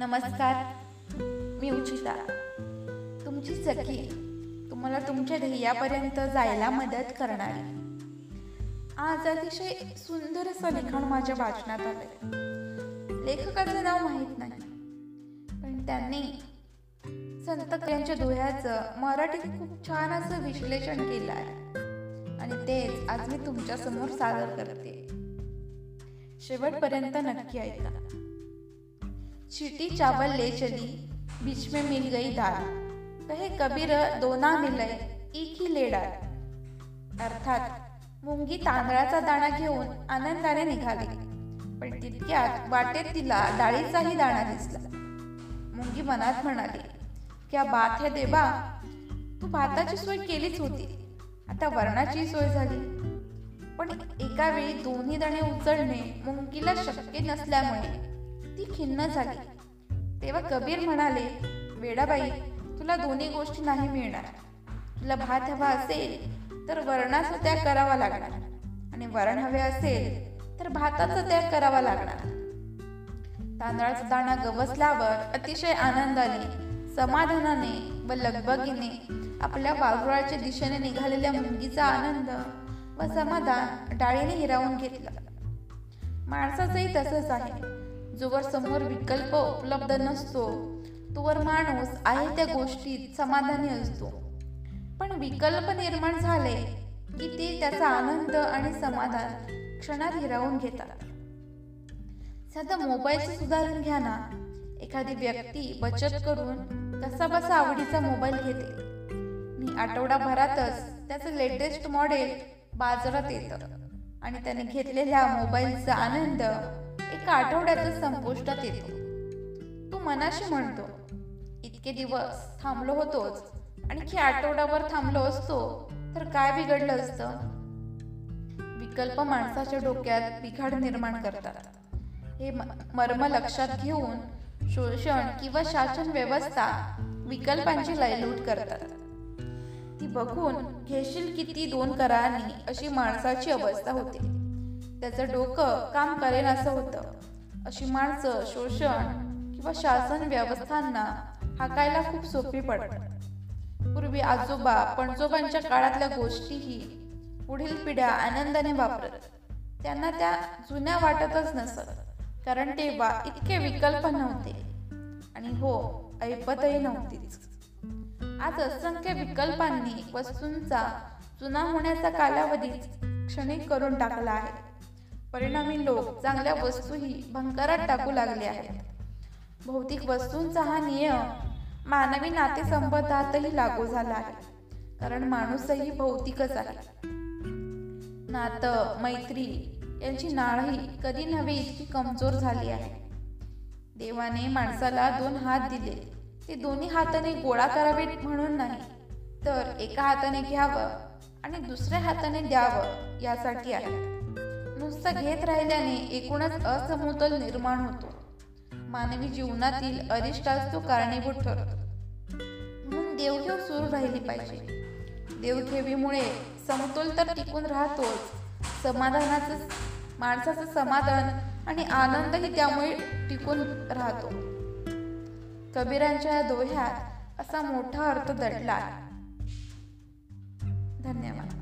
नमस्कार मी उचिता. तुमची सखी तुम्हाला तुमच्या ध्येयापर्यंत जायला मदत करणारी आज अतिशय सुंदर असं लिखाण माझ्या वाचनात आलंय. लेखकाचं नाव माहीत नाही पण त्यांनी संत यांच्या दोह्याचं मराठीत खूप छान असं विश्लेषण केलं आहे. आणि तेच आज मी तुमच्यासमोर सादर करते. शेवटपर्यंत नक्की ऐका. चीटी चावल ले चली बीच में मिल गई दाल। कहे कबीर दोना मिलय एक ही लेडार अर्थात मुंगी तांदळाचा दाणा घेऊन आनंदाने निघाली. पण तितक्यात वाटेत तिला डाळीचाही दाणा दिसला. मुंगी मनात म्हणाली क्या बात है देबा तू भाताची सोय केलीच होती. आता वरणाची सोय झाली. पण एका वेळी दोन्ही दाणे उचलणे मुंगीला शक्य नसल्यामुळे ती खिन्न झाली. तेव्हा कबीर म्हणाले वेडाबाई तुला दोन्ही गोष्टी नाही मिळणार. तुला भात हवा असेल तर वरणाचा त्याग करावा लागणार. आणि वरण हवे असेल तर भाताचा त्याग करावा लागणार. तांदळाचा दाणा गवसल्यावर अतिशय आनंदाने समाधानाने व लगबगीने आपल्या वावराच्या दिशेने निघालेल्या मुंगीचा आनंद व समाधान डाळीने हिरावून घेतलं. माणसाचंही तसंच आहे. जोवर समोर विकल्प उपलब्ध नसतो तोवर माणूस आहे त्या गोष्टीत समाधानी असतो. पण विकल्प निर्माण झाले की ते त्याचा आनंद आणि समाधान क्षणात हिरावून घेतात. साधं मोबाईलचं उदाहरण घ्या ना. एखादी व्यक्ती बचत करून कसा बसा आवडीचा मोबाईल घेते. मी आठवडाभरातच त्याचं लेटेस्ट मॉडेल बाजारात येतं आणि त्याने घेतलेल्या मोबाईलचा आनंद एका आठवड्यातच संपुष्टात येतो. तू मनाशी म्हणतो इतके दिवस थांबलो होतोच आणखी आठवड्यावर थांबलो असतो तर काय बिघडलं असतं? विकल्प माणसाच्या डोक्यात बिघाड निर्माण करतात. हे मर्म लक्षात घेऊन शोषण किंवा शासन व्यवस्था विकल्पांची लयलूट करतात. ती बघून घेशील किती दोन कराने अशी माणसाची अवस्था होते. त्याचं डोकं काम करेन असं होतं. अशी माणसं शोषण किंवा शासन व्यवस्थांना हाकायला खूप सोपी पडतात पूर्वी आजोबा पणजोबांच्या काळातल्या गोष्टीही पुढील पिढ्या आनंदाने वापरत. त्यांना त्या जुन्या वाटतच नसत कारण तेव्हा इतके विकल्प नव्हते. आणि हो ऐपतही नव्हतीच. आज असंख्य विकल्पांनी वस्तूंचा जुना होण्याचा कालावधीच क्षणिक करून टाकला आहे. परिणामी लोक चांगल्या वस्तूही भंकारात टाकू लागले आहेत. भौतिक वस्तूंचा हा नियम मानवी नातेसंबंधातही लागू झाला आहे. कारण माणूसही भौतिकच आहे. नातं मैत्री यांची नाळही कधी नव्हे इतकी कमजोर झाली आहे. देवाने माणसाला दोन हात दिले. ते दोन्ही हाताने गोळा करावेत म्हणून नाही तर एका हाताने घ्यावं आणि दुसऱ्या हाताने द्यावं यासाठी आहे. नुसतं घेत राहिल्याने एकूणच असमतोल निर्माण होतो. मानवी जीवनातील अरिष्टाच तो कारणीभूत ठरतो. म्हणून देवघेव सुरू राहिली पाहिजे. देवघेवीमुळे समतोल तर टिकून राहतोच. समाधानाचं माणसाचं समाधान आणि आनंदही त्यामुळे टिकून राहतो. कबीरांच्या दोह्यात असा मोठा अर्थ दडला धन्यवाद.